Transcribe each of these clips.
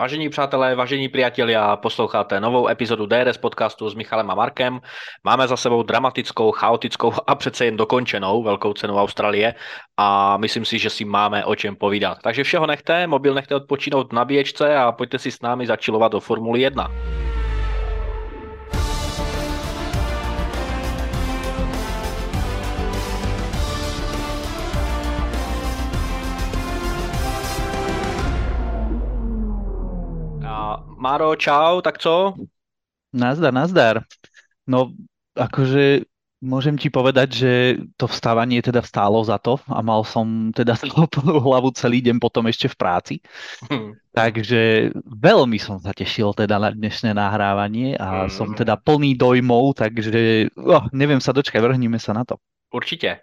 Vážení přátelé, vážení priatelia, posloucháte novou epizodu DRS podcastu s Michalem a Markem. Máme za sebou dramatickou, chaotickou a přece jen dokončenou velkou cenu Austrálie a myslím si, že si máme o čem povídat. Takže všeho nechte, mobil nechte odpočinout na běžce a pojďte si s námi začilovat do Formuly 1. Máro, čau, tak co? Nazdar, nazdar. No, akože môžem ti povedať, že to vstávanie teda stálo za to a mal som teda plnú hlavu celý deň potom ešte v práci. Hmm. Takže veľmi som sa tešil teda na dnešné nahrávanie a hmm. som teda plný dojmov, takže oh, neviem sa dočkať, vrhníme sa na to. Určitě.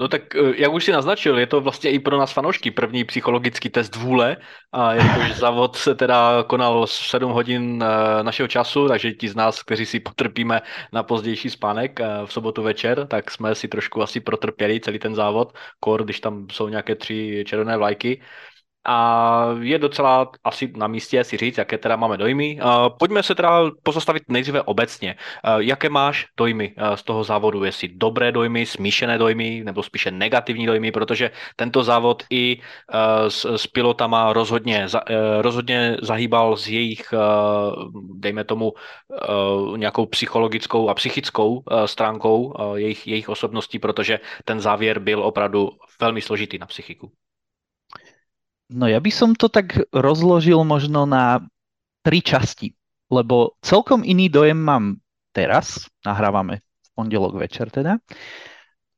No tak, uh, jak už si naznačil, je to vlastně i pro nás fanoušky první psychologický test vůle, a jelikož závod se teda konal 7 hodin uh, našeho času, takže ti z nás, kteří si potrpíme na pozdější spánek uh, v sobotu večer, tak jsme si trošku asi protrpěli celý ten závod, kor, když tam jsou nějaké tři červené vlajky. A je docela asi na místě si říct, jaké teda máme dojmy. Pojďme se teda pozastavit nejdříve obecně. Jaké máš dojmy z toho závodu? Jestli dobré dojmy, smíšené dojmy, nebo spíše negativní dojmy, protože tento závod i s, s pilotama rozhodně, rozhodně zahýbal z jejich, dejme tomu, nějakou psychologickou a psychickou stránkou jejich, jejich osobností, protože ten závěr byl opravdu velmi složitý na psychiku. No ja by som to tak rozložil možno na tri časti, lebo celkom iný dojem mám teraz, nahrávame v pondelok večer teda.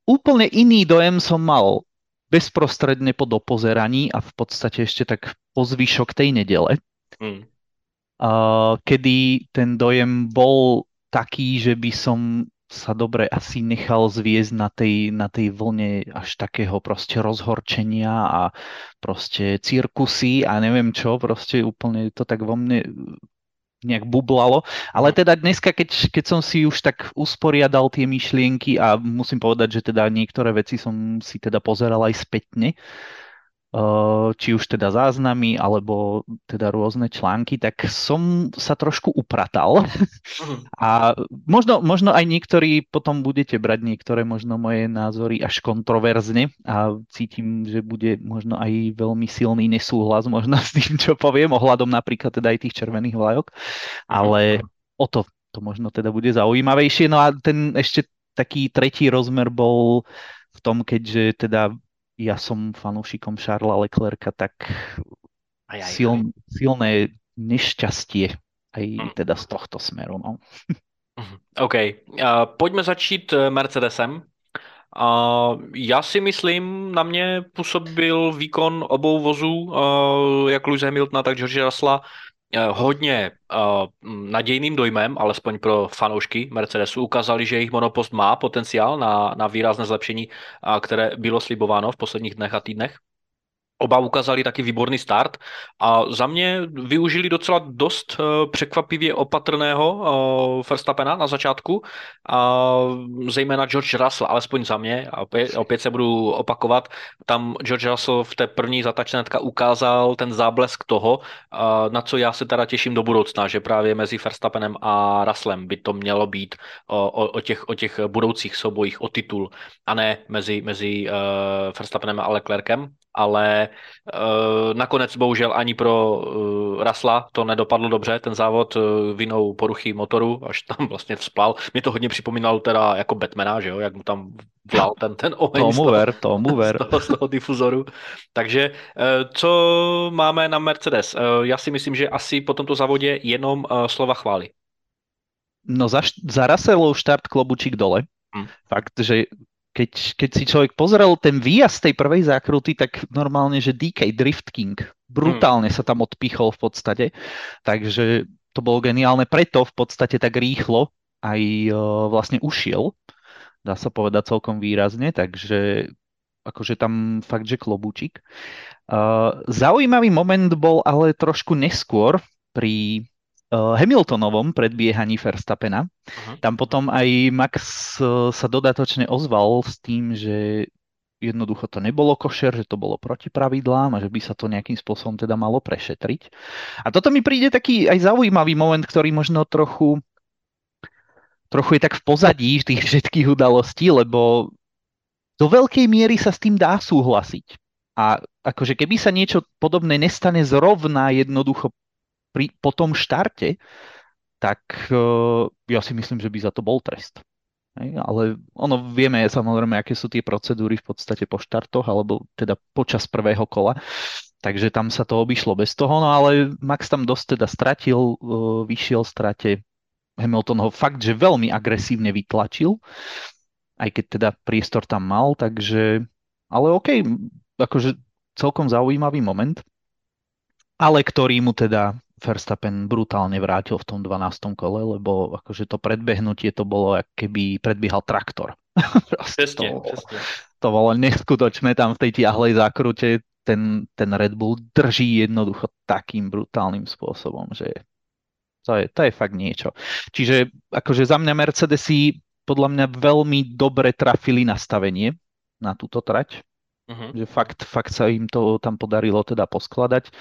Úplne iný dojem som mal bezprostredne po dopozeraní a v podstate ešte tak po zvyšok tej nedele, mm. uh, kedy ten dojem bol taký, že by som sa dobre asi nechal zviesť na tej, na tej vlne až takého proste rozhorčenia a proste cirkusy a neviem čo, proste úplne to tak vo mne nejak bublalo. Ale teda dneska, keď, keď som si už tak usporiadal tie myšlienky a musím povedať, že teda niektoré veci som si teda pozeral aj spätne, Eh, či už teda záznamy, alebo teda rôzne články, tak som sa trošku upratal. Mhm. A možno, možno aj niektorí potom budete brať niektoré možno moje názory až kontroverzne a cítim, že bude možno aj veľmi silný nesúhlas možno s tým, čo poviem, ohľadom napríklad teda aj tých červených vlajok, ale o to to možno teda bude zaujímavejšie. No a ten ešte taký tretí rozmer bol v tom, keďže teda ja som fanúšikom Charlesa Leclerca, tak aj, aj, sil, aj. silné nešťastie aj hmm. teda z tohto smeru. No. Mhm. OK. Uh, pojďme začít eh, Mercedesem. Uh, já si myslím, na mě působil výkon obou vozů, uh, jak Lewis Hamiltona, tak George Russella, hodně uh, nadějným dojmem, alespoň pro fanoušky Mercedesu, ukázali, že jejich monopost má potenciál na, na výrazné zlepšení, uh, které bylo slibováno v posledních dnech a týdnech. Oba ukázali taky výborný start. A za mě využili docela dost uh, překvapivě opatrného uh, Verstappena na začátku, a zejména George Russell, alespoň za mě, a opět, se budu opakovat, tam George Russell v té první zatačnetka ukázal ten záblesk toho, uh, na co já se teda těším do budoucna, že právě mezi Verstappenem a Russellem by to mělo být o, o, těch, o těch budoucích soubojích o titul a ne mezi, mezi Verstappenem a Leclerkem ale uh, nakonec bohužel ani pro uh, Rasla to nedopadlo dobře, ten závod uh, vinou poruchy motoru, až tam vlastně vzplal. Mě to hodně připomínalo teda jako Batmana, že jo, jak mu tam vlal ten, ten oheň tomu z toho, ver, tomu ver. Z, toho, z toho difuzoru. Takže co máme na Mercedes? Já si myslím, že asi po tomto závodě jenom slova chvály. No za, za Russellov štart klobučík dole. Hmm. Fakt, že keď, keď si človek pozrel ten výjazd tej prvej zákruty, tak normálne, že DK Drift King brutálne hmm. sa tam odpichol v podstate, takže to bolo geniálne, preto v podstate tak rýchlo aj uh, vlastne ušiel, dá sa povedať celkom výrazne, takže akože tam fakt, že klobúčik. Uh, zaujímavý moment bol ale trošku neskôr pri Hamiltonovom predbiehaní Verstappena. Uh-huh. Tam potom aj Max eh, sa dodatočne ozval s tým, že jednoducho to nebolo košer, že to bolo proti pravidlám a že by sa to nejakým spôsobom teda malo prešetriť. A toto mi príde taký aj zaujímavý moment, ktorý možno trochu trochu je tak v pozadí tých všetkých udalostí, lebo do veľkej miery sa s tým dá súhlasiť. A akože keby sa niečo podobné nestane zrovna jednoducho pri, po tom štarte, tak uh, ja si myslím, že by za to bol trest. Ale ono vieme samozrejme, aké sú tie procedúry v podstate po štartoch, alebo teda počas prvého kola. Takže tam sa to obišlo bez toho, no ale Max tam dosť teda stratil, vyšiel strate. Hamilton ho fakt, že veľmi agresívne vytlačil, aj keď teda priestor tam mal, takže, ale OK, akože celkom zaujímavý moment, ale ktorý mu teda Verstappen brutálne vrátil v tom 12. kole, lebo akože to predbehnutie to bolo, ako keby predbiehal traktor. Presne, to, to bolo neskutočné tam v tej tiahlej zákrute. Ten, ten Red Bull drží jednoducho takým brutálnym spôsobom, že to je, to je fakt niečo. Čiže akože za mňa Mercedesy podľa mňa veľmi dobre trafili nastavenie na túto trať. Uh-huh. Že fakt, fakt sa im to tam podarilo teda poskladať.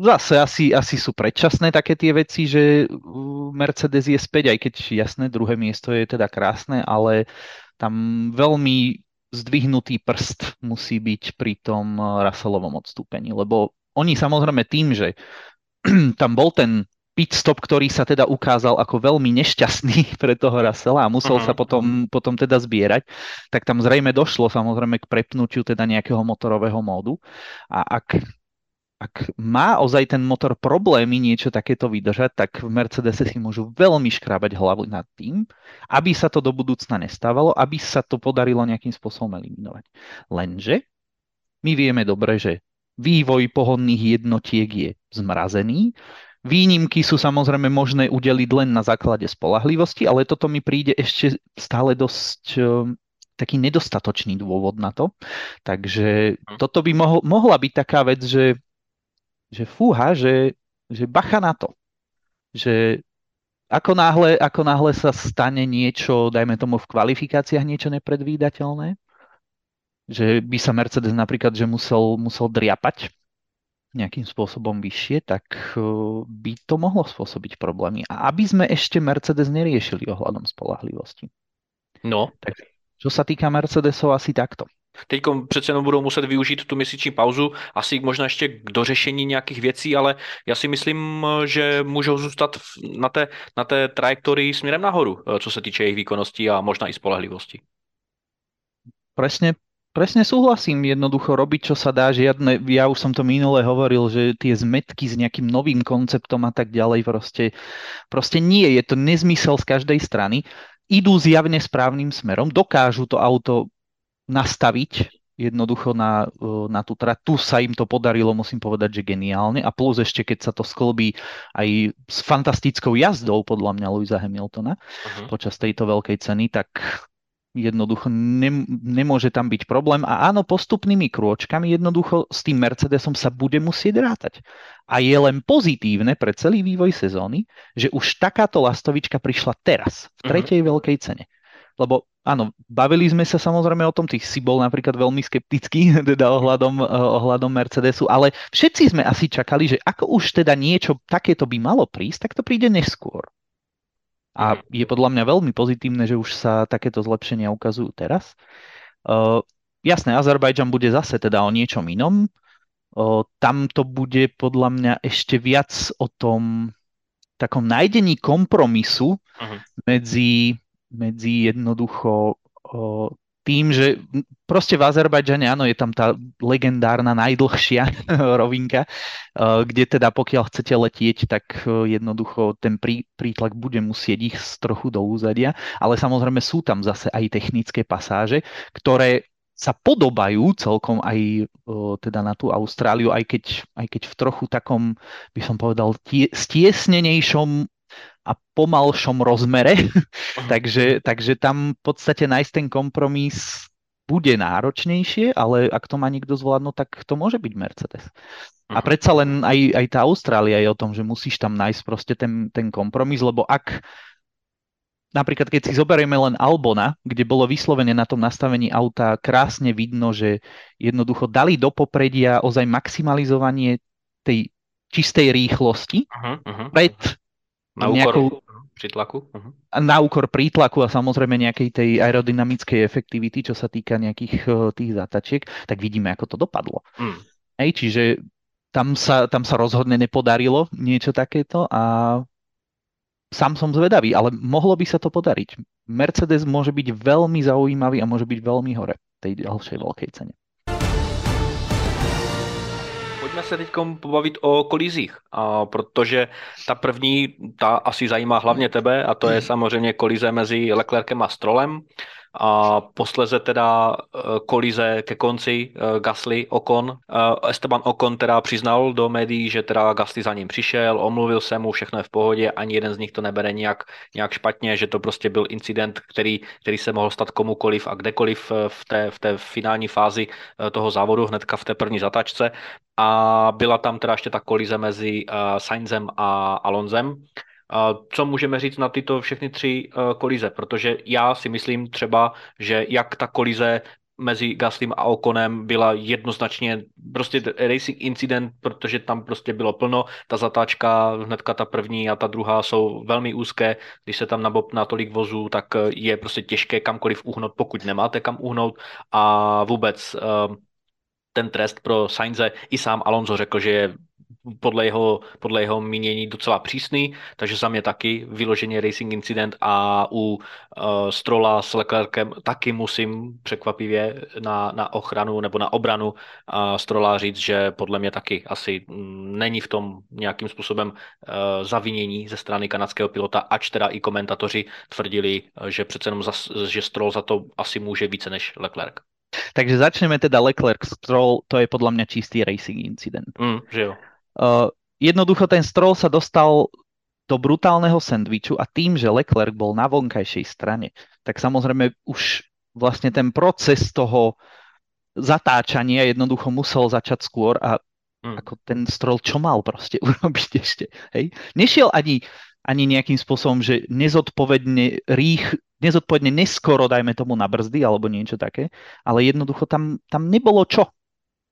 Zase asi, asi sú predčasné také tie veci, že Mercedes je späť, aj keď jasné, druhé miesto je teda krásne, ale tam veľmi zdvihnutý prst musí byť pri tom Russellovom odstúpení, lebo oni samozrejme tým, že tam bol ten pit stop, ktorý sa teda ukázal ako veľmi nešťastný pre toho Russella a musel uh-huh. sa potom, potom teda zbierať, tak tam zrejme došlo samozrejme k prepnutiu teda nejakého motorového módu a ak ak má ozaj ten motor problémy niečo takéto vydržať, tak v Mercedese si môžu veľmi škrábať hlavu nad tým, aby sa to do budúcna nestávalo, aby sa to podarilo nejakým spôsobom eliminovať. Lenže my vieme dobre, že vývoj pohonných jednotiek je zmrazený, Výnimky sú samozrejme možné udeliť len na základe spolahlivosti, ale toto mi príde ešte stále dosť taký nedostatočný dôvod na to. Takže hm. toto by mohol, mohla byť taká vec, že že fúha, že, že bacha na to. Že ako náhle, ako náhle sa stane niečo, dajme tomu v kvalifikáciách niečo nepredvídateľné, že by sa Mercedes napríklad, že musel, musel driapať nejakým spôsobom vyššie, tak eh, by to mohlo spôsobiť problémy. A aby sme ešte Mercedes neriešili ohľadom spolahlivosti. No. Tak čo sa týka Mercedesov, asi takto. Teď přece jenom budou muset využít tu měsíční pauzu, asi možná ještě k dořešení nějakých věcí, ale já si myslím, že můžou zůstat na té, na té trajektorii směrem nahoru, eh, co se týče jejich výkonnosti a možná i spolehlivosti. Presne, presne súhlasím. Jednoducho robiť, čo sa dá. Žiadne, ja už som to minule hovoril, že tie zmetky s nejakým novým konceptom a tak ďalej proste, proste nie. Je to nezmysel z každej strany. Idú zjavne správnym smerom, dokážu to auto nastaviť jednoducho na, na tú trať. Tu sa im to podarilo, musím povedať, že geniálne. A plus ešte, keď sa to sklbí aj s fantastickou jazdou, podľa mňa Louisa Hamiltona uh-huh. počas tejto veľkej ceny, tak jednoducho ne, nemôže tam byť problém. A áno, postupnými krôčkami jednoducho s tým Mercedesom sa bude musieť rátať. A je len pozitívne pre celý vývoj sezóny, že už takáto lastovička prišla teraz, v mhm. tretej uh-huh. veľkej cene. Lebo áno, bavili sme sa samozrejme o tom, ty si bol napríklad veľmi skeptický teda ohľadom, eh, ohľadom Mercedesu, ale všetci sme asi čakali, že ako už teda niečo takéto by malo prísť, tak to príde neskôr. A mhm. je podľa mňa veľmi pozitívne, že už sa takéto zlepšenia ukazujú teraz. Uh, jasné, Azerbajdžan bude zase teda o niečom inom. Uh, tam to bude podľa mňa ešte viac o tom takom nájdení kompromisu uh-huh. medzi medzi jednoducho tým, že proste v Azerbajdžane, áno, je tam tá legendárna najdlhšia rovinka, kde teda pokiaľ chcete letieť, tak jednoducho ten prí, prítlak bude musieť ich trochu do úzadia, ale samozrejme sú tam zase aj technické pasáže, ktoré sa podobajú celkom aj teda na tú Austráliu, aj keď, aj keď v trochu takom, by som povedal, tie, stiesnenejšom a pomalšom rozmere, takže, takže tam v podstate nájsť ten kompromis bude náročnejšie, ale ak to má niekto zvládnuť, tak to môže byť Mercedes. A predsa len aj, aj tá Austrália je o tom, že musíš tam nájsť proste ten, ten kompromis, lebo ak napríklad keď si zoberieme len Albona, kde bolo vyslovene na tom nastavení auta krásne vidno, že jednoducho dali do popredia ozaj maximalizovanie tej čistej rýchlosti uh-huh, uh-huh. pred na nejakou... Prítlaku? Uh-huh. Na úkor prítlaku a samozrejme nejakej tej aerodynamickej efektivity, čo sa týka nejakých uh, tých zatačiek, tak vidíme, ako to dopadlo. Mm. Hej, čiže tam sa, tam sa rozhodne nepodarilo niečo takéto a sám som zvedavý, ale mohlo by sa to podariť. Mercedes môže byť veľmi zaujímavý a môže byť veľmi hore tej ďalšej veľkej cene. Pojďme se teď pobavit o kolizích, a protože ta první, ta asi zajímá hlavně tebe a to je samozřejmě kolize mezi Leclerkem a Strolem a posleze teda eh, kolize ke konci eh, Gasly Okon. Eh, Esteban Okon teda přiznal do médií, že teda Gasly za ním přišel, omluvil se mu, všechno je v pohodě, ani jeden z nich to nebere nějak, nějak špatně, že to prostě byl incident, který, který se mohl stát komukoliv a kdekoliv v té, v té finální fázi toho závodu, hnedka v té první zatačce. A byla tam teda ještě ta kolize mezi Sainzem a Alonzem. Co můžeme říct na tyto všechny tři eh, kolize? Protože já si myslím třeba, že jak ta kolize mezi Gaslym a Okonem byla jednoznačně prostě racing incident, protože tam prostě bylo plno. Ta zatáčka, hnedka ta první a ta druhá jsou velmi úzké. Když se tam nabopná tolik vozů, tak eh, je prostě těžké kamkoliv uhnout, pokud nemáte kam uhnout. A vůbec eh, ten trest pro Sainze i sám Alonso řekl, že je podle jeho, podle jeho mínění docela přísný, takže za mě taky vyloženě racing incident a u uh, Strola s Leclerkem taky musím překvapivě na, na ochranu nebo na obranu uh, Strola říct, že podle mě taky asi mm, není v tom nějakým způsobem uh, zavinění ze strany kanadského pilota, ač teda i komentatoři tvrdili, že přece jenom za, že Stroll za to asi může více než Leclerc. Takže začneme teda Leclerc Stroll, to je podľa mňa čistý racing incident. Mm, že jo. Uh, jednoducho ten Stroll sa dostal do brutálneho sendviču a tým, že Leclerc bol na vonkajšej strane, tak samozrejme už vlastne ten proces toho zatáčania jednoducho musel začať skôr a mm. ako ten Stroll čo mal proste urobiť ešte. Hej? Nešiel ani, ani nejakým spôsobom, že nezodpovedne rých, nezodpovedne neskoro, dajme tomu na brzdy alebo niečo také, ale jednoducho tam, tam nebolo čo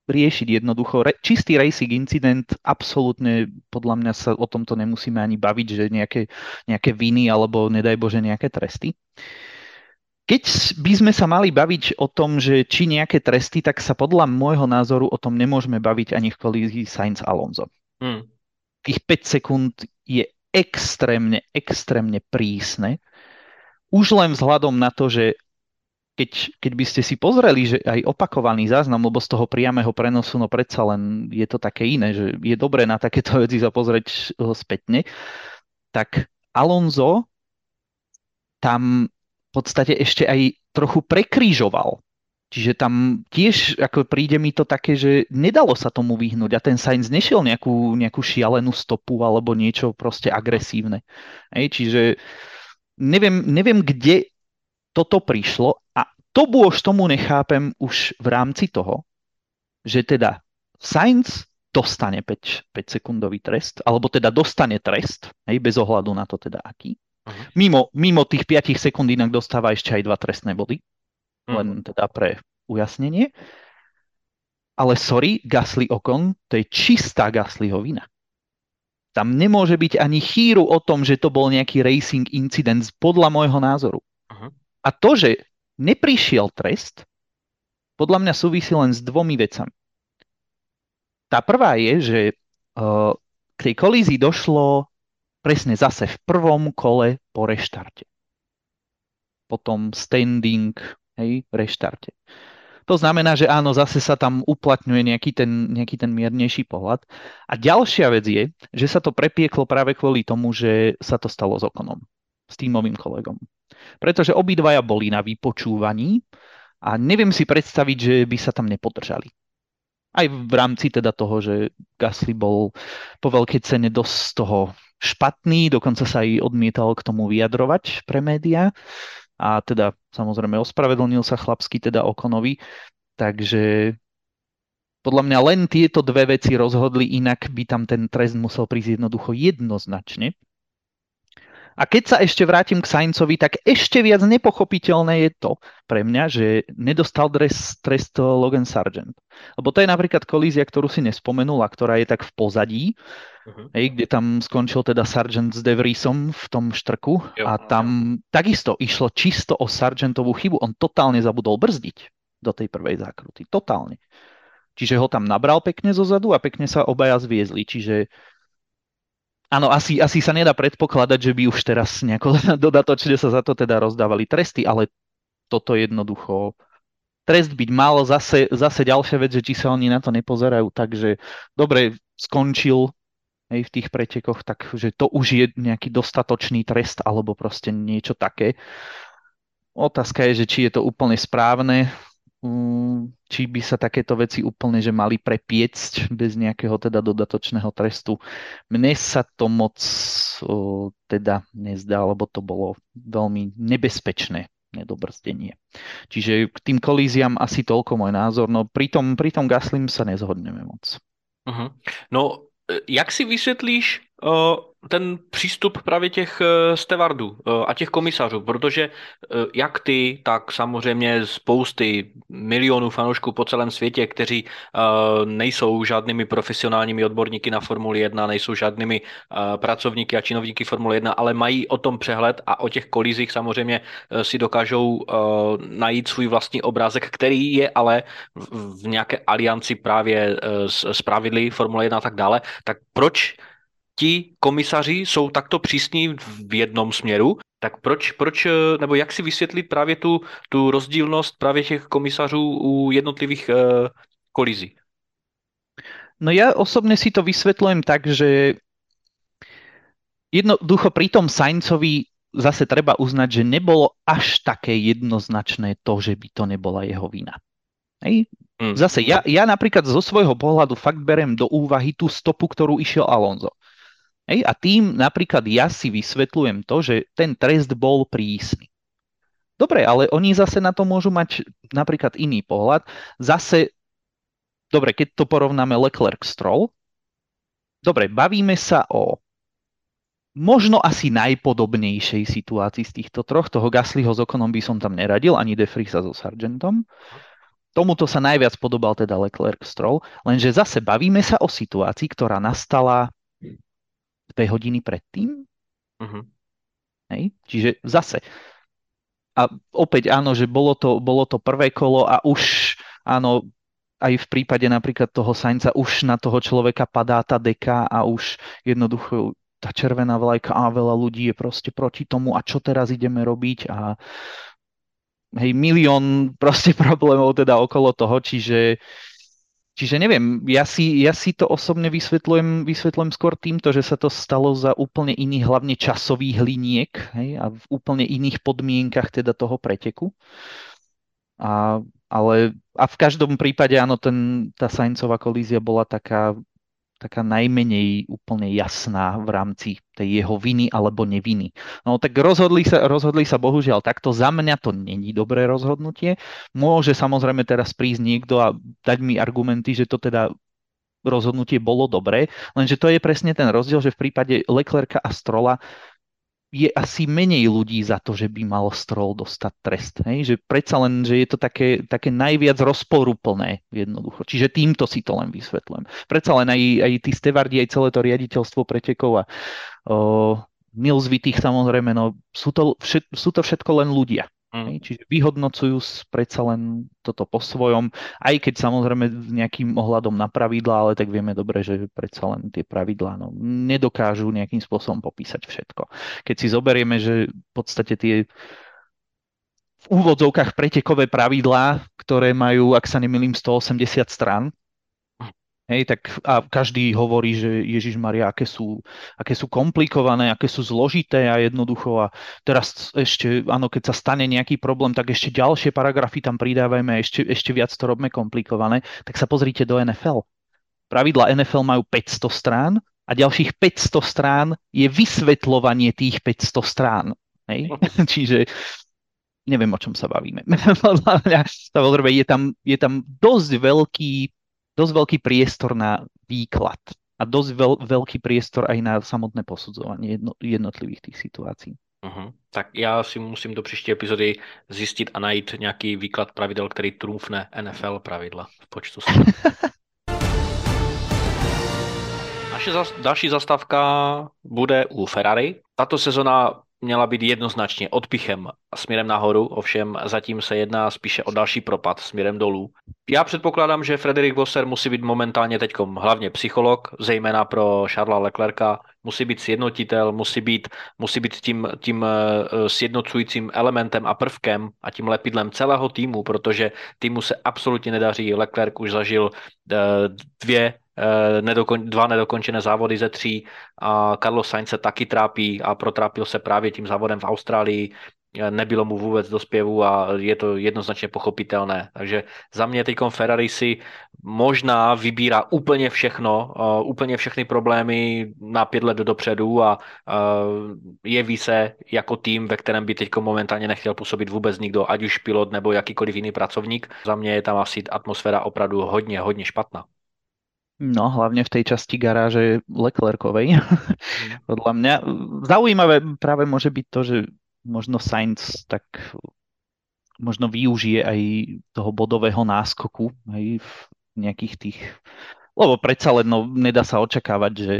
riešiť jednoducho. Re, čistý racing incident, absolútne podľa mňa sa o tomto nemusíme ani baviť, že nejaké, nejaké viny alebo nedaj Bože nejaké tresty. Keď by sme sa mali baviť o tom, že či nejaké tresty, tak sa podľa môjho názoru o tom nemôžeme baviť ani v kolízii Sainz Alonso. Hmm. Tých 5 sekúnd je extrémne, extrémne prísne. Už len vzhľadom na to, že keď, keď by ste si pozreli, že aj opakovaný záznam, lebo z toho priamého prenosu, no predsa len je to také iné, že je dobré na takéto veci sa pozrieť eh, spätne, tak Alonso tam v podstate ešte aj trochu prekrížoval. Čiže tam tiež ako príde mi to také, že nedalo sa tomu vyhnúť a ten Sainz nešiel nejakú, nejakú šialenú stopu alebo niečo proste agresívne. Hej, čiže neviem, neviem, kde toto prišlo a to bôž tomu nechápem už v rámci toho, že teda Sainz dostane 5, 5 sekundový trest, alebo teda dostane trest, hej, bez ohľadu na to teda aký. Uh-huh. Mimo, mimo tých 5 sekúnd inak dostáva ešte aj dva trestné body, uh-huh. len teda pre ujasnenie. Ale sorry, Gasly Okon, to je čistá Gaslyho vina. Tam nemôže byť ani chýru o tom, že to bol nejaký racing incident podľa môjho názoru. A to, že neprišiel trest, podľa mňa súvisí len s dvomi vecami. Tá prvá je, že uh, k tej kolízii došlo presne zase v prvom kole po reštarte. Potom standing, hej, reštarte. To znamená, že áno, zase sa tam uplatňuje nejaký ten, nejaký ten miernejší pohľad. A ďalšia vec je, že sa to prepieklo práve kvôli tomu, že sa to stalo s Okonom, s týmovým kolegom pretože obidvaja boli na vypočúvaní a neviem si predstaviť, že by sa tam nepodržali. Aj v rámci teda toho, že Gasly bol po veľkej cene dosť z toho špatný, dokonca sa aj odmietal k tomu vyjadrovať pre médiá a teda samozrejme ospravedlnil sa chlapsky teda Okonovi, takže podľa mňa len tieto dve veci rozhodli, inak by tam ten trest musel prísť jednoducho jednoznačne. A keď sa ešte vrátim k Saincovi, tak ešte viac nepochopiteľné je to pre mňa, že nedostal dres, trest Logan Sargent. Lebo to je napríklad kolízia, ktorú si nespomenul a ktorá je tak v pozadí, uh-huh. hej, kde tam skončil teda Sargent s Devriesom v tom štrku jo, a tam takisto išlo čisto o Sargentovú chybu. On totálne zabudol brzdiť do tej prvej zákruty. Totálne. Čiže ho tam nabral pekne zo zadu a pekne sa obaja zviezli. Čiže Áno, asi, asi sa nedá predpokladať, že by už teraz nejako dodatočne sa za to teda rozdávali tresty, ale toto jednoducho trest byť mal. Zase, zase ďalšia vec, že či sa oni na to nepozerajú, takže dobre, skončil hej, v tých pretekoch, takže to už je nejaký dostatočný trest alebo proste niečo také. Otázka je, že či je to úplne správne. Mm, či by sa takéto veci úplne že mali prepiecť bez nejakého teda dodatočného trestu. Mne sa to moc o, teda nezdá, lebo to bolo veľmi nebezpečné nedobrzdenie. Čiže k tým kolíziám asi toľko môj názor, no pri tom, pri tom Gaslim sa nezhodneme moc. Uh-huh. No, e, jak si vysvětlíš uh, ten přístup právě těch uh, stevardů uh, a těch komisařů, protože uh, jak ty, tak samozřejmě spousty milionů fanoušků po celém světě, kteří nejsou žádnými profesionálními odborníky na Formuli 1, nejsou žádnými pracovníky a činovníky Formule 1, ale mají o tom přehled a o těch kolizích samozřejmě si dokážou najít svůj vlastní obrázek, který je ale v, nějaké alianci právě s pravidly Formule 1 a tak dále, tak proč ti komisaři jsou takto přísní v jednom směru, tak proč, proč, nebo jak si vysvětlit právě tu, tu rozdílnost právě těch komisařů u jednotlivých uh, kolizí? No ja osobne si to vysvetľujem tak, že jednoducho pri tom Saincovi zase treba uznať, že nebolo až také jednoznačné to, že by to nebola jeho vina. Hej? Mm. Zase ja, ja napríklad zo svojho pohľadu fakt berem do úvahy tú stopu, ktorú išiel Alonso. Hej? A tým napríklad ja si vysvetľujem to, že ten trest bol prísny. Dobre, ale oni zase na to môžu mať napríklad iný pohľad. Zase, dobre, keď to porovnáme Leclerc-Stroll, dobre, bavíme sa o možno asi najpodobnejšej situácii z týchto troch. Toho Gaslyho s Okonom by som tam neradil, ani De Friesa so Sargentom. Tomuto sa najviac podobal teda Leclerc Stroll, lenže zase bavíme sa o situácii, ktorá nastala dve hodiny predtým. Uh-huh. Hej? Čiže zase. A opäť áno, že bolo to, bolo to prvé kolo a už áno, aj v prípade napríklad toho Sainca už na toho človeka padá tá deka a už jednoducho tá červená vlajka a veľa ľudí je proste proti tomu a čo teraz ideme robiť a hej, milión proste problémov teda okolo toho, čiže Čiže neviem, ja si, ja si to osobne vysvetľujem, vysvetľujem skôr týmto, že sa to stalo za úplne iných, hlavne časových liniek hej, a v úplne iných podmienkach teda toho preteku. A, ale, a v každom prípade, áno, ten, tá Saincová kolízia bola taká taká najmenej úplne jasná v rámci tej jeho viny alebo neviny. No tak rozhodli sa, rozhodli sa bohužiaľ takto. Za mňa to není dobré rozhodnutie. Môže samozrejme teraz prísť niekto a dať mi argumenty, že to teda rozhodnutie bolo dobré, lenže to je presne ten rozdiel, že v prípade Leclerca a Strola je asi menej ľudí za to, že by mal Stroll dostať trest. Hej? Že predsa len, že je to také, také najviac rozporúplné jednoducho. Čiže týmto si to len vysvetľujem. Predsa len aj, aj tí stevardi, aj celé to riaditeľstvo pretekov a o, Mills samozrejme, no, sú, to, všet, sú to všetko len ľudia. Mm. Čiže vyhodnocujú predsa len toto po svojom, aj keď samozrejme nejakým ohľadom na pravidlá, ale tak vieme dobre, že predsa len tie pravidlá no, nedokážu nejakým spôsobom popísať všetko. Keď si zoberieme, že v podstate tie v úvodzovkách pretekové pravidlá, ktoré majú, ak sa nemýlim, 180 stran, Hej, tak a každý hovorí, že Ježiš Maria, aké sú, aké sú komplikované, aké sú zložité a jednoducho a teraz ešte, áno, keď sa stane nejaký problém, tak ešte ďalšie paragrafy tam pridávajme ešte, ešte viac to robíme komplikované, tak sa pozrite do NFL. Pravidla NFL majú 500 strán a ďalších 500 strán je vysvetľovanie tých 500 strán. Hej? Čiže neviem, o čom sa bavíme. Samozrejme, je tam, je tam dosť veľký dosť veľký priestor na výklad. a dosť veľ, veľký priestor aj na samotné posudzovanie jedno, jednotlivých tých situácií. Uh-huh. Tak já si musím do příští epizody zjistit a najít nějaký výklad pravidel, který trumfne NFL pravidla v počtu Naše zas, další zastávka bude u Ferrari. Tato sezona měla být jednoznačně odpichem směrem nahoru, ovšem zatím se jedná spíše o další propad směrem dolů. Já předpokládám, že Frederik Vosser musí být momentálně teď hlavně psycholog, zejména pro Charlesa Leclerca, musí být sjednotitel, musí být, musí být tím, tím eh, sjednocujícím elementem a prvkem a tím lepidlem celého týmu, protože týmu se absolutně nedaří. Leclerc už zažil eh, dvě nedokon, dva nedokončené závody ze tří a Carlos Sainz se taky trápí a protrápil se právě tím závodem v Austrálii eh, nebylo mu vůbec do zpěvu a je to jednoznačně pochopitelné. Takže za mě teď Ferrari si možná vybírá úplně všechno, uh, úplně všechny problémy na pět let dopředu a jeví se jako tým, ve kterém by teď momentálně nechtěl působit vůbec nikdo, ať už pilot nebo jakýkoliv jiný pracovník. Za mě je tam asi atmosféra opravdu hodně, hodně špatná. No, hlavne v tej časti garáže Leclercovej. Mm. Podľa mňa zaujímavé práve môže byť to, že možno Sainz tak možno využije aj toho bodového náskoku aj v nejakých tých lebo predsa len no, nedá sa očakávať, že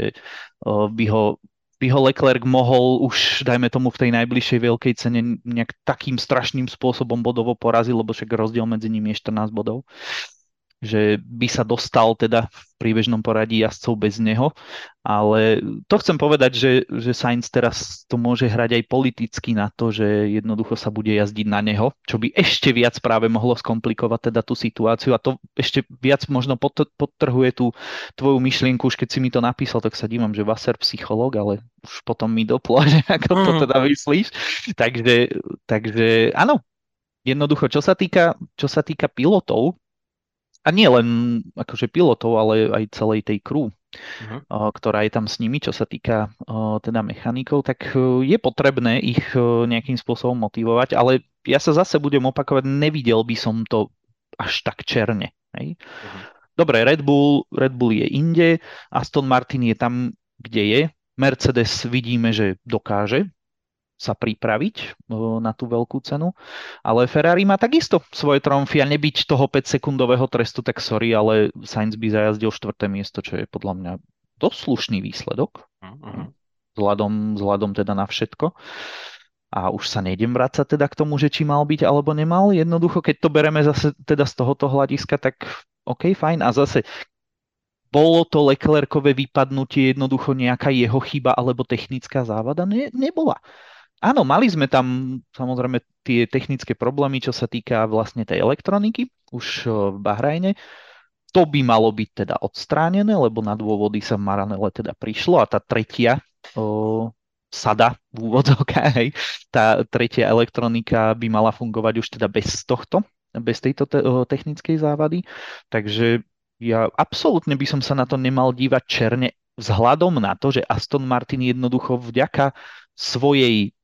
by ho, by ho Leclerc mohol už, dajme tomu, v tej najbližšej veľkej cene nejak takým strašným spôsobom bodovo poraziť, lebo však rozdiel medzi nimi je 14 bodov že by sa dostal teda v príbežnom poradí jazdcov bez neho, ale to chcem povedať, že, že Sainz teraz to môže hrať aj politicky na to, že jednoducho sa bude jazdiť na neho, čo by ešte viac práve mohlo skomplikovať teda tú situáciu a to ešte viac možno podtrhuje tú tvoju myšlienku, už keď si mi to napísal, tak sa dívam, že Vasser psychológ, ale už potom mi doplo, že ako to mm. teda myslíš. Takže, takže áno, jednoducho, čo sa týka, čo sa týka pilotov, a nie len akože pilotov, ale aj celej tej crew, uh-huh. ktorá je tam s nimi, čo sa týka teda mechanikov, tak e, je potrebné ich e, nejakým spôsobom motivovať, ale ja sa zase budem opakovať, nevidel by som to až tak černe. Hej? Uh-huh. Dobre, Red Bull, Red Bull je inde, Aston Martin je tam, kde je, Mercedes vidíme, že dokáže sa pripraviť na tú veľkú cenu. Ale Ferrari má takisto svoje tromfy a nebyť toho 5-sekundového trestu, tak sorry, ale Sainz by zajazdil štvrté miesto, čo je podľa mňa dosť slušný výsledok. Uh-huh. Vzhľadom, vzhľadom teda na všetko. A už sa nejdem vrácať teda k tomu, že či mal byť alebo nemal. Jednoducho, keď to bereme zase teda z tohoto hľadiska, tak OK, fajn. A zase bolo to Leclercové vypadnutie jednoducho nejaká jeho chyba alebo technická závada? Ne, nebola. Áno, mali sme tam samozrejme tie technické problémy, čo sa týka vlastne tej elektroniky už v Bahrajne. To by malo byť teda odstránené, lebo na dôvody sa v Maranele teda prišlo a tá tretia o, sada v úvodzovkách, tá tretia elektronika by mala fungovať už teda bez tohto, bez tejto te- technickej závady. Takže ja absolútne by som sa na to nemal dívať černe vzhľadom na to, že Aston Martin jednoducho vďaka svojej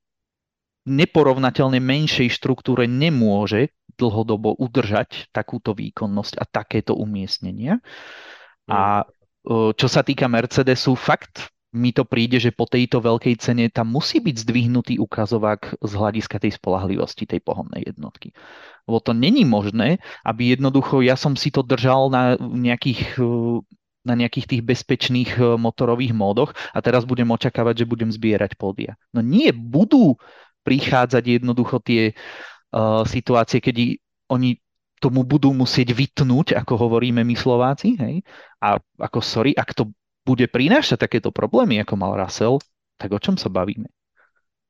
neporovnateľne menšej štruktúre nemôže dlhodobo udržať takúto výkonnosť a takéto umiestnenia. A mm. čo sa týka Mercedesu, fakt mi to príde, že po tejto veľkej cene tam musí byť zdvihnutý ukazovák z hľadiska tej spolahlivosti tej pohonnej jednotky. Lebo to není možné, aby jednoducho ja som si to držal na nejakých na nejakých tých bezpečných motorových módoch a teraz budem očakávať, že budem zbierať pódia. No nie, budú prichádzať jednoducho tie uh, situácie, keď oni tomu budú musieť vytnúť, ako hovoríme my Slováci, hej? A ako sorry, ak to bude prinášať takéto problémy, ako mal Russell, tak o čom sa bavíme?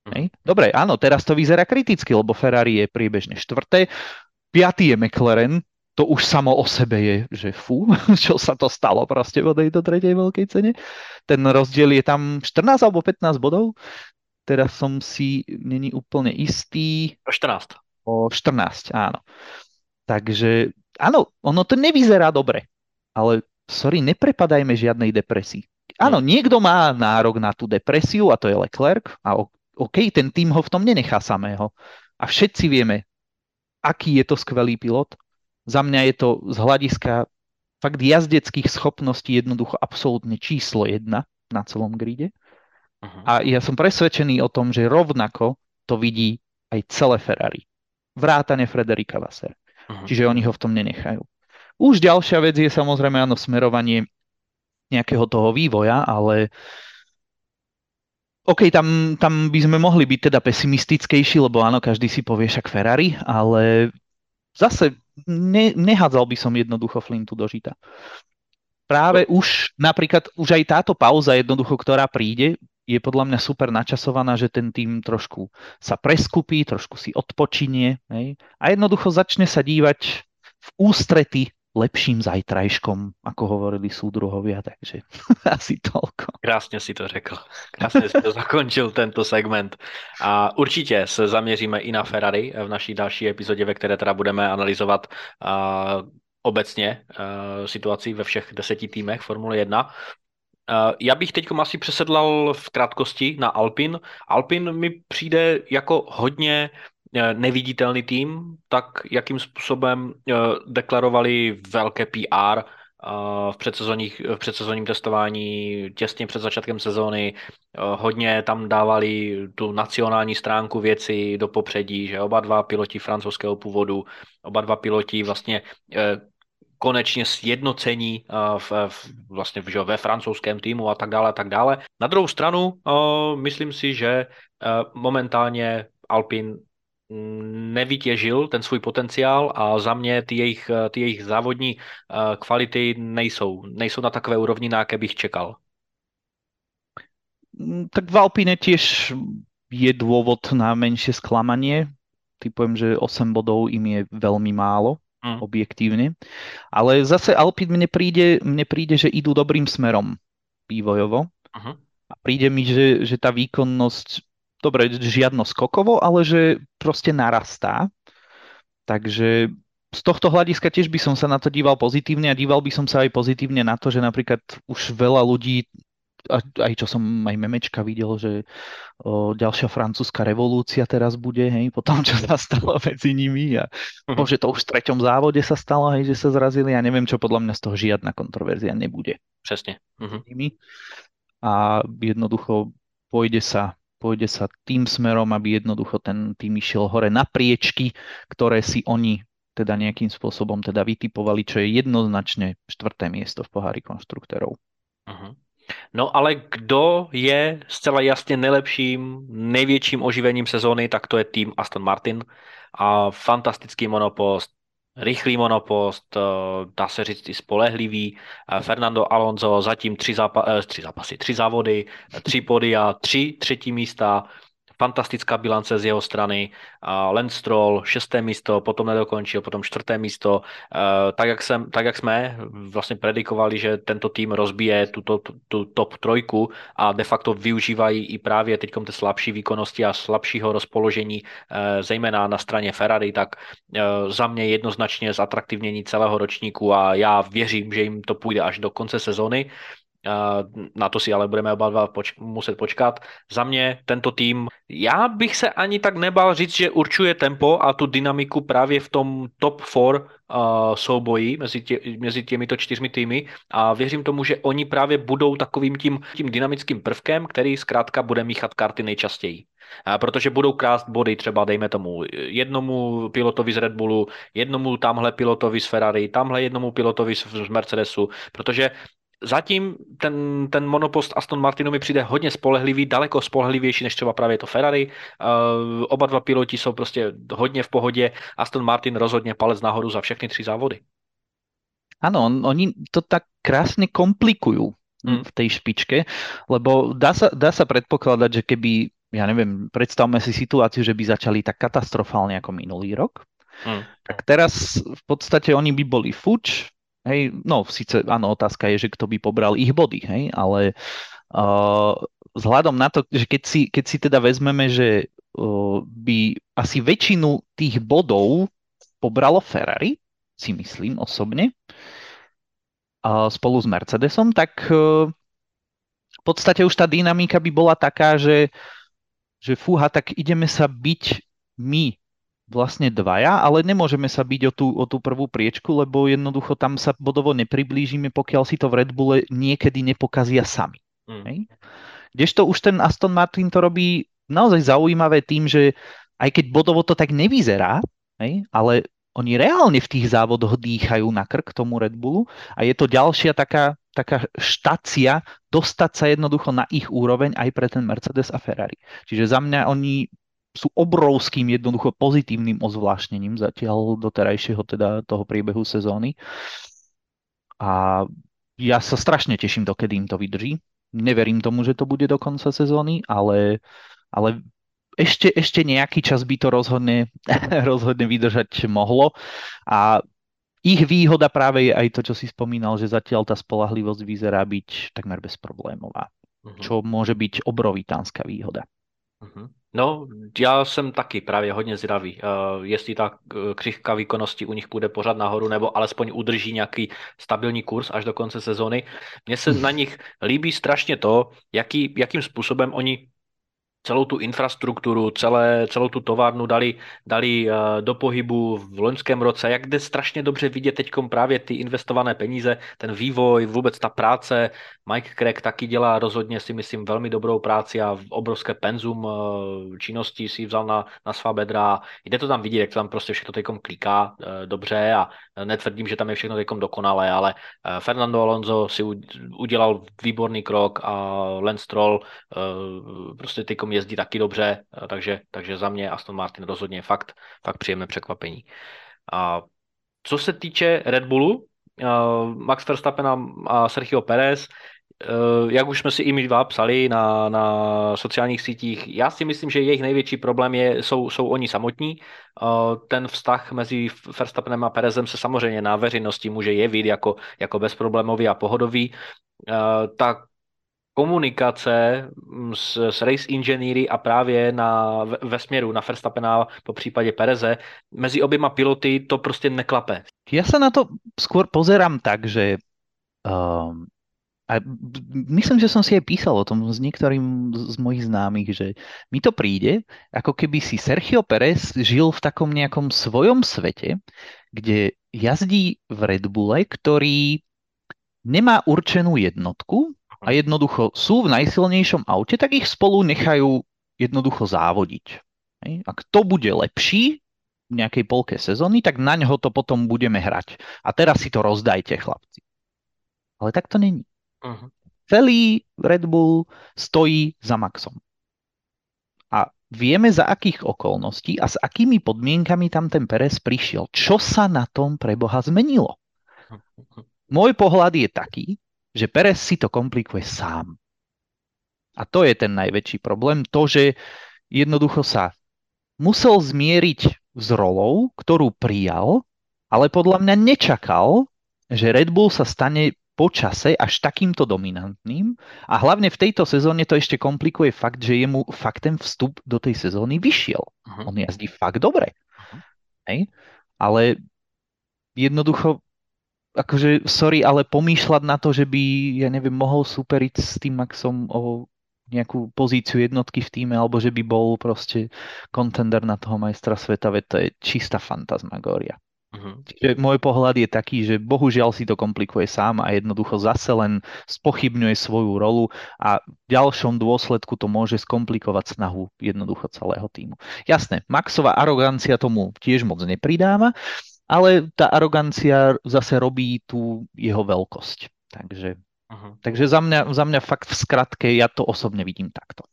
Hm. Hej? Dobre, áno, teraz to vyzerá kriticky, lebo Ferrari je priebežne štvrté, piatý je McLaren, to už samo o sebe je, že fú, čo sa to stalo proste vo tejto tretej veľkej cene. Ten rozdiel je tam 14 alebo 15 bodov, teraz som si není úplne istý. O 14. O 14, áno. Takže áno, ono to nevyzerá dobre, ale sorry, neprepadajme žiadnej depresii. Áno, hmm. niekto má nárok na tú depresiu a to je Leclerc a OK, ten tým ho v tom nenechá samého. A všetci vieme, aký je to skvelý pilot. Za mňa je to z hľadiska fakt jazdeckých schopností jednoducho absolútne číslo jedna na celom gride. Uh-huh. A ja som presvedčený o tom, že rovnako to vidí aj celé Ferrari. Vrátane Frederika Vasser. Uh-huh. Čiže oni ho v tom nenechajú. Už ďalšia vec je samozrejme áno smerovanie nejakého toho vývoja, ale OK, tam, tam by sme mohli byť teda pesimistickejší, lebo áno, každý si povie však Ferrari, ale zase ne, nehádzal by som jednoducho Flintu do žita. Práve už napríklad, už aj táto pauza jednoducho, ktorá príde, je podľa mňa super načasovaná, že ten tým trošku sa preskupí, trošku si odpočinie hej? a jednoducho začne sa dívať v ústrety lepším zajtrajškom, ako hovorili súdruhovia, takže asi toľko. Krásně si to řekl. Krásně si to zakončil tento segment. A určitě se zaměříme i na Ferrari v naší další epizodě, ve které teda budeme analyzovat uh, obecně uh, situaci ve všech deseti týmech Formule 1. Uh, já bych teď asi přesedlal v krátkosti na Alpin. Alpin mi přijde jako hodně Eh, neviditelný tým, tak jakým způsobem eh, deklarovali velké PR eh, v, v předsezonním testování těsně před začátkem sezóny. Hodně tam dávali tu nacionální stránku věci do popředí, že oba dva piloti francouzského původu, oba dva piloti vlastně konečně sjednocení v, v, vlastně že ve francouzském týmu a tak dále a tak dále. Na druhou stranu myslím si, že momentálně Alpin nevytěžil ten svůj potenciál a za mě ty jejich, ty jejich závodní eh, kvality nejsou, nejsou na takové úrovni, na jaké bych čekal. Mm, tak v Alpine tiež je dôvod na menšie sklamanie. Typujem, že 8 bodov im je veľmi málo, mm. objektívne. Ale zase Alpine mne príde, mne príde, že idú dobrým smerom vývojovo. Uh-huh. A príde mi, že, že tá výkonnosť dobre, žiadno skokovo, ale že proste narastá. Takže z tohto hľadiska tiež by som sa na to díval pozitívne a díval by som sa aj pozitívne na to, že napríklad už veľa ľudí, aj čo som aj memečka videl, že o, ďalšia francúzska revolúcia teraz bude, hej, po tom, čo sa stalo medzi nimi a uh-huh. že to už v treťom závode sa stalo, hej, že sa zrazili a neviem čo, podľa mňa z toho žiadna kontroverzia nebude. Presne. Uh-huh. A jednoducho pôjde sa pôjde sa tým smerom, aby jednoducho ten tým išiel hore na priečky, ktoré si oni teda nejakým spôsobom teda vytipovali, čo je jednoznačne štvrté miesto v pohári konštruktérov. Uh-huh. No ale kdo je zcela jasně nejlepším, největším oživením sezóny, tak to je tým Aston Martin. A fantastický monopost, rychlý monopost, eh, dá se říct i spolehlivý. Eh, Fernando Alonso zatím tři, zápa- eh, tři zápasy, tři závody, tři pody a tři třetí místa fantastická bilance z jeho strany. Lance Stroll, šesté místo, potom nedokončil, potom čtvrté místo. Tak jak, jsem, tak jak jsme vlastně predikovali, že tento tým rozbije tuto, tu, tu top trojku a de facto využívají i právě teď té slabší výkonnosti a slabšího rozpoložení, zejména na straně Ferrari, tak za mě jednoznačně zatraktivnění celého ročníku a já věřím, že jim to půjde až do konce sezony. Na to si ale budeme oba dva poč- muset počkat. Za mě tento tým, já bych se ani tak nebal říct, že určuje tempo a tu dynamiku právě v tom top 4 uh, souboji mezi, tě, mezi těmito čtyřmi týmy a věřím tomu, že oni právě budou takovým tím, tím dynamickým prvkem, který zkrátka bude míchat karty nejčastěji. A protože budou krást body třeba, dejme tomu, jednomu pilotovi z Red Bullu, jednomu tamhle pilotovi z Ferrari, tamhle jednomu pilotovi z Mercedesu, protože zatím ten, ten monopost Aston Martinu mi přijde hodně spolehlivý, daleko spolehlivější než třeba právě to Ferrari. Uh, oba dva piloti jsou prostě hodně v pohodě. Aston Martin rozhodně palec nahoru za všechny tři závody. Áno, oni to tak krásne komplikujú mm. v tej špičke, lebo dá sa, dá sa predpokladať, že keby, ja neviem, predstavme si situáciu, že by začali tak katastrofálne ako minulý rok, mm. tak teraz v podstate oni by boli fuč, Hej, no síce áno, otázka je, že kto by pobral ich body, hej, ale uh, vzhľadom na to, že keď si, keď si teda vezmeme, že uh, by asi väčšinu tých bodov pobralo Ferrari, si myslím osobne, uh, spolu s Mercedesom, tak uh, v podstate už tá dynamika by bola taká, že, že fúha, tak ideme sa byť my vlastne dvaja, ale nemôžeme sa byť o tú, o tú prvú priečku, lebo jednoducho tam sa bodovo nepriblížime, pokiaľ si to v Red Bulle niekedy nepokazia sami. Mm. Hej? Kdežto už ten Aston Martin to robí naozaj zaujímavé tým, že aj keď bodovo to tak nevyzerá, hej, ale oni reálne v tých závodoch dýchajú na krk tomu Red Bullu a je to ďalšia taká, taká štácia dostať sa jednoducho na ich úroveň aj pre ten Mercedes a Ferrari. Čiže za mňa oni sú obrovským jednoducho pozitívnym ozvláštnením zatiaľ do terajšieho teda toho priebehu sezóny. A ja sa strašne teším, dokedy im to vydrží. Neverím tomu, že to bude do konca sezóny, ale, ale ešte, ešte nejaký čas by to rozhodne, rozhodne vydržať mohlo. A ich výhoda práve je aj to, čo si spomínal, že zatiaľ tá spolahlivosť vyzerá byť takmer bezproblémová. Uh-huh. Čo môže byť obrovitánska výhoda. Uh-huh. No, já jsem taky právě hodně zvědavý, uh, jestli ta uh, křivka výkonnosti u nich půjde pořád nahoru, nebo alespoň udrží nějaký stabilní kurz až do konce sezóny. Mně se na nich líbí strašně to, jaký, jakým způsobem oni celou tu infrastrukturu, celé, celou tu továrnu dali, dali uh, do pohybu v loňském roce, jak jde strašně dobře vidět teď právě ty investované peníze, ten vývoj, vůbec ta práce. Mike Craig taky dělá rozhodně si myslím velmi dobrou práci a obrovské penzum uh, činností si vzal na, na svá bedra. Jde to tam vidět, jak to tam prostě všechno teď kliká uh, dobře a netvrdím, že tam je všechno teď dokonalé, ale Fernando Alonso si udělal výborný krok a Lance Stroll prostě teď jezdí taky dobře, eh, takže, takže za mě Aston Martin rozhodně fakt, fakt příjemné překvapení. A co se týče Red Bullu, eh, Max Verstappen a Sergio Perez, eh, jak už jsme si i my dva psali na, na sociálních sítích, já si myslím, že jejich největší problém je, jsou, jsou oni samotní. Ten vztah mezi Verstappenem a Perezem se samozřejmě na veřejnosti může jevit jako, jako bezproblémový a pohodový. Tak komunikace mm, s, s race inženýry a právě na, ve směru na Verstappena po případě Pereze, mezi oběma piloty to prostě neklape. Ja sa na to skôr pozerám tak, že um, a myslím, že som si aj písal o tom s niektorým z mojich známych, že mi to príde, ako keby si Sergio Perez žil v takom nejakom svojom svete, kde jazdí v Red Bulle, ktorý nemá určenú jednotku, a jednoducho sú v najsilnejšom aute, tak ich spolu nechajú jednoducho závodiť. A kto bude lepší v nejakej polke sezóny, tak na ňo to potom budeme hrať. A teraz si to rozdajte, chlapci. Ale tak to není. Uh-huh. Celý Red Bull stojí za Maxom. A vieme za akých okolností a s akými podmienkami tam ten Perez prišiel. Čo sa na tom pre Boha zmenilo? Môj pohľad je taký, že Perez si to komplikuje sám. A to je ten najväčší problém, to, že jednoducho sa musel zmieriť s rolou, ktorú prijal, ale podľa mňa nečakal, že Red Bull sa stane po čase až takýmto dominantným a hlavne v tejto sezóne to ešte komplikuje fakt, že jemu fakt ten vstup do tej sezóny vyšiel. Uh-huh. On jazdí fakt dobre. Uh-huh. Hej? Ale jednoducho akože, sorry, ale pomýšľať na to, že by, ja neviem, mohol superiť s tým Maxom o nejakú pozíciu jednotky v týme, alebo že by bol proste kontender na toho majstra sveta, veď to je čistá fantasmagória. Uh-huh. Čiže môj pohľad je taký, že bohužiaľ si to komplikuje sám a jednoducho zase len spochybňuje svoju rolu a v ďalšom dôsledku to môže skomplikovať snahu jednoducho celého týmu. Jasné, Maxová arogancia tomu tiež moc nepridáva, ale tá arogancia zase robí tú jeho veľkosť. Takže, uh-huh. takže za, mňa, za mňa fakt v skratke ja to osobne vidím takto.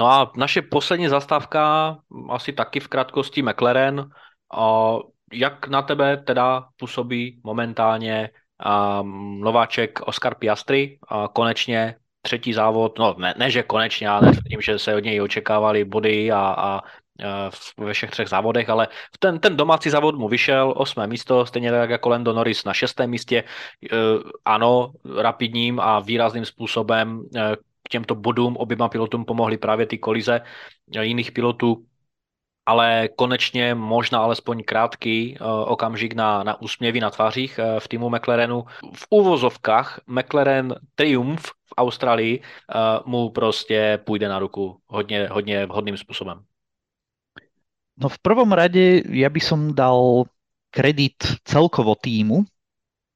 No a naše poslední zastávka, asi taky v krátkosti McLaren. Jak na tebe teda působí momentálně um, nováček Oscar Piastri? A konečně třetí závod, no ne, ne že konečně, ale tvrdím, že se od něj očekávali body a, a ve všech třech závodech, ale ten, ten domácí závod mu vyšel, osmé místo, stejně tak jako Lando Norris na šestém místě. E, ano, rapidním a výrazným způsobem e, k těmto bodům oběma pilotům pomohly právě ty kolize jiných pilotů, ale konečně možná alespoň krátký okamžik na, na úsměvy na tvářích v týmu McLarenu. V úvozovkách McLaren Triumph v Austrálii mu prostě půjde na ruku hodně, hodně vhodným způsobem. No v prvom rade ja by som dal kredit celkovo týmu,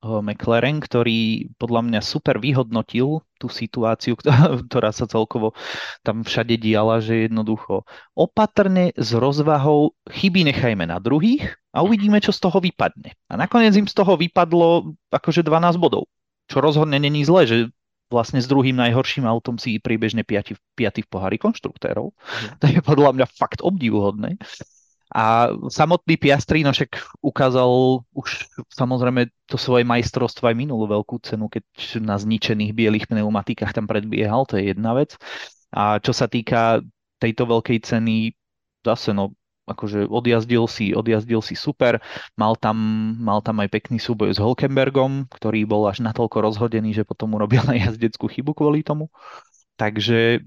McLaren, ktorý podľa mňa super vyhodnotil tú situáciu, ktorá sa celkovo tam všade diala, že jednoducho opatrne s rozvahou chyby nechajme na druhých a uvidíme, čo z toho vypadne. A nakoniec im z toho vypadlo akože 12 bodov, čo rozhodne není zle, že vlastne s druhým najhorším autom si priebežne 5 v pohári konštruktérov. Mm. To je podľa mňa fakt obdivuhodné. A samotný Piastri, no však ukázal už samozrejme to svoje majstrovstvo aj minulú veľkú cenu, keď na zničených bielých pneumatikách tam predbiehal, to je jedna vec. A čo sa týka tejto veľkej ceny, zase no, akože odjazdil si, odjazdil si super, mal tam, mal tam aj pekný súboj s Holkenbergom, ktorý bol až natoľko rozhodený, že potom urobil aj jazdeckú chybu kvôli tomu. Takže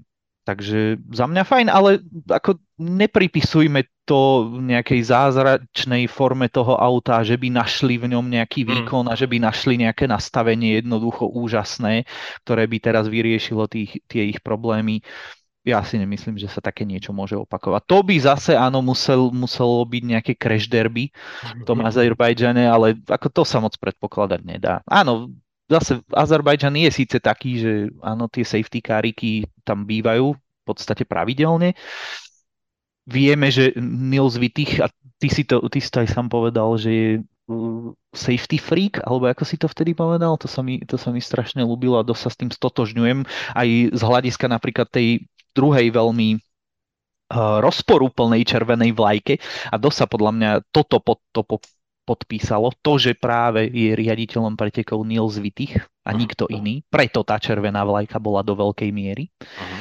Takže za mňa fajn, ale ako nepripisujme to nejakej zázračnej forme toho auta, že by našli v ňom nejaký mm. výkon a že by našli nejaké nastavenie jednoducho úžasné, ktoré by teraz vyriešilo tých, tie ich problémy. Ja si nemyslím, že sa také niečo môže opakovať. To by zase áno musel, muselo byť nejaké crash derby v tom Azerbajdžane, ale ako to sa moc predpokladať nedá. Áno, zase Azerbajdžan je síce taký, že áno, tie safety káriky tam bývajú v podstate pravidelne. Vieme, že Nils Wittich, a ty si to, ty si to aj sám povedal, že je uh, safety freak, alebo ako si to vtedy povedal, to sa mi, to sa mi strašne ľúbilo a dosť sa s tým stotožňujem. Aj z hľadiska napríklad tej druhej veľmi uh, rozporúplnej červenej vlajke a dosť sa podľa mňa toto pod, to podpísalo to, že práve je riaditeľom pretekov Nils Wittich a nikto iný. Preto tá červená vlajka bola do veľkej miery. Uh-huh.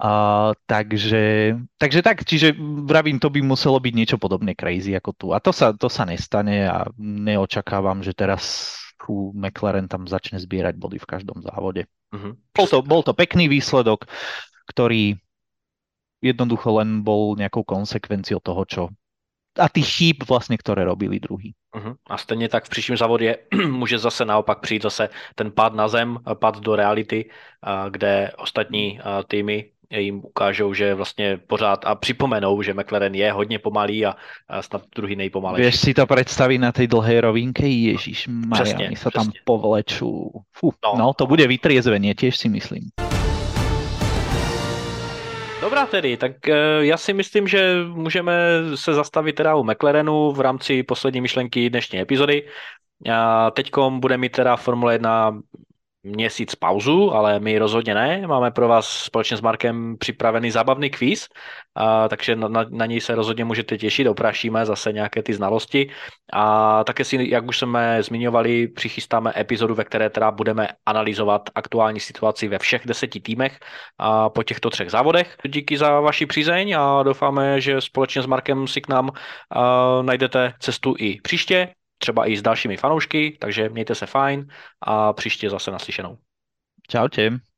Uh, takže, takže tak, čiže vravím, to by muselo byť niečo podobné crazy ako tu. A to sa, to sa nestane a neočakávam, že teraz fú, McLaren tam začne zbierať body v každom závode. Uh-huh. Bol, to, bol to pekný výsledok, ktorý jednoducho len bol nejakou konsekvenciou toho, čo a tých chýb vlastne, ktoré robili druhý. Uh-huh. A stejně tak v příštím závodě může zase naopak přijít zase ten pad na zem, pad do reality, kde ostatní týmy jim ukážou, že vlastně pořád a připomenou, že McLaren je hodně pomalý a, snad druhý nejpomalejší. Vieš si to predstaviť na tej dlhej rovinke? Ježiš, Maria, sa tam povlečú. Fú, no. no, to bude vytriezvenie, tiež si myslím. Dobrá tedy, tak eh, já si myslím, že můžeme se zastavit teda u McLarenu v rámci poslední myšlenky dnešní epizody. Teďkom bude mít teda Formule 1 měsíc pauzu, ale my rozhodně ne. Máme pro vás společně s Markem připravený zábavný kvíz, a, takže na, na, na něj se rozhodně můžete těšit, oprašíme zase nějaké ty znalosti. A také si, jak už jsme zmiňovali, přichystáme epizodu, ve které teda budeme analyzovat aktuální situaci ve všech deseti týmech a po těchto třech závodech. Díky za vaši přízeň a doufáme, že společně s Markem si k nám a, najdete cestu i příště třeba i s dalšími fanoušky, takže mějte se fajn a příště zase naslyšenou. Čaute.